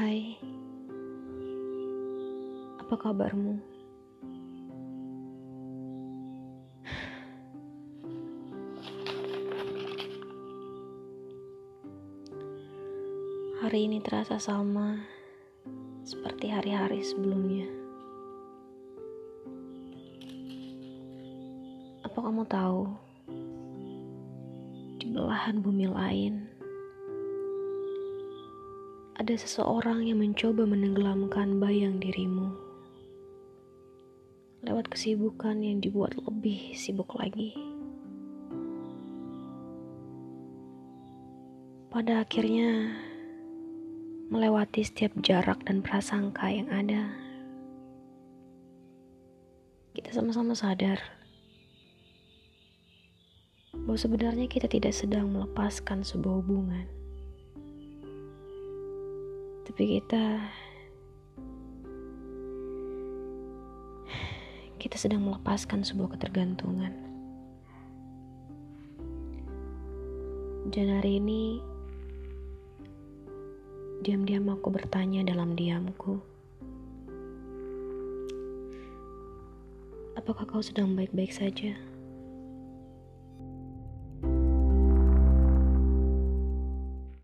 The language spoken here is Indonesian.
Hai, apa kabarmu? Hari ini terasa sama seperti hari-hari sebelumnya. Apa kamu tahu, di belahan bumi lain ada seseorang yang mencoba menenggelamkan bayang dirimu lewat kesibukan yang dibuat lebih sibuk lagi. Pada akhirnya, melewati setiap jarak dan prasangka yang ada, kita sama-sama sadar bahwa sebenarnya kita tidak sedang melepaskan sebuah hubungan tapi kita kita sedang melepaskan sebuah ketergantungan. Dan hari ini diam-diam aku bertanya dalam diamku. Apakah kau sedang baik-baik saja?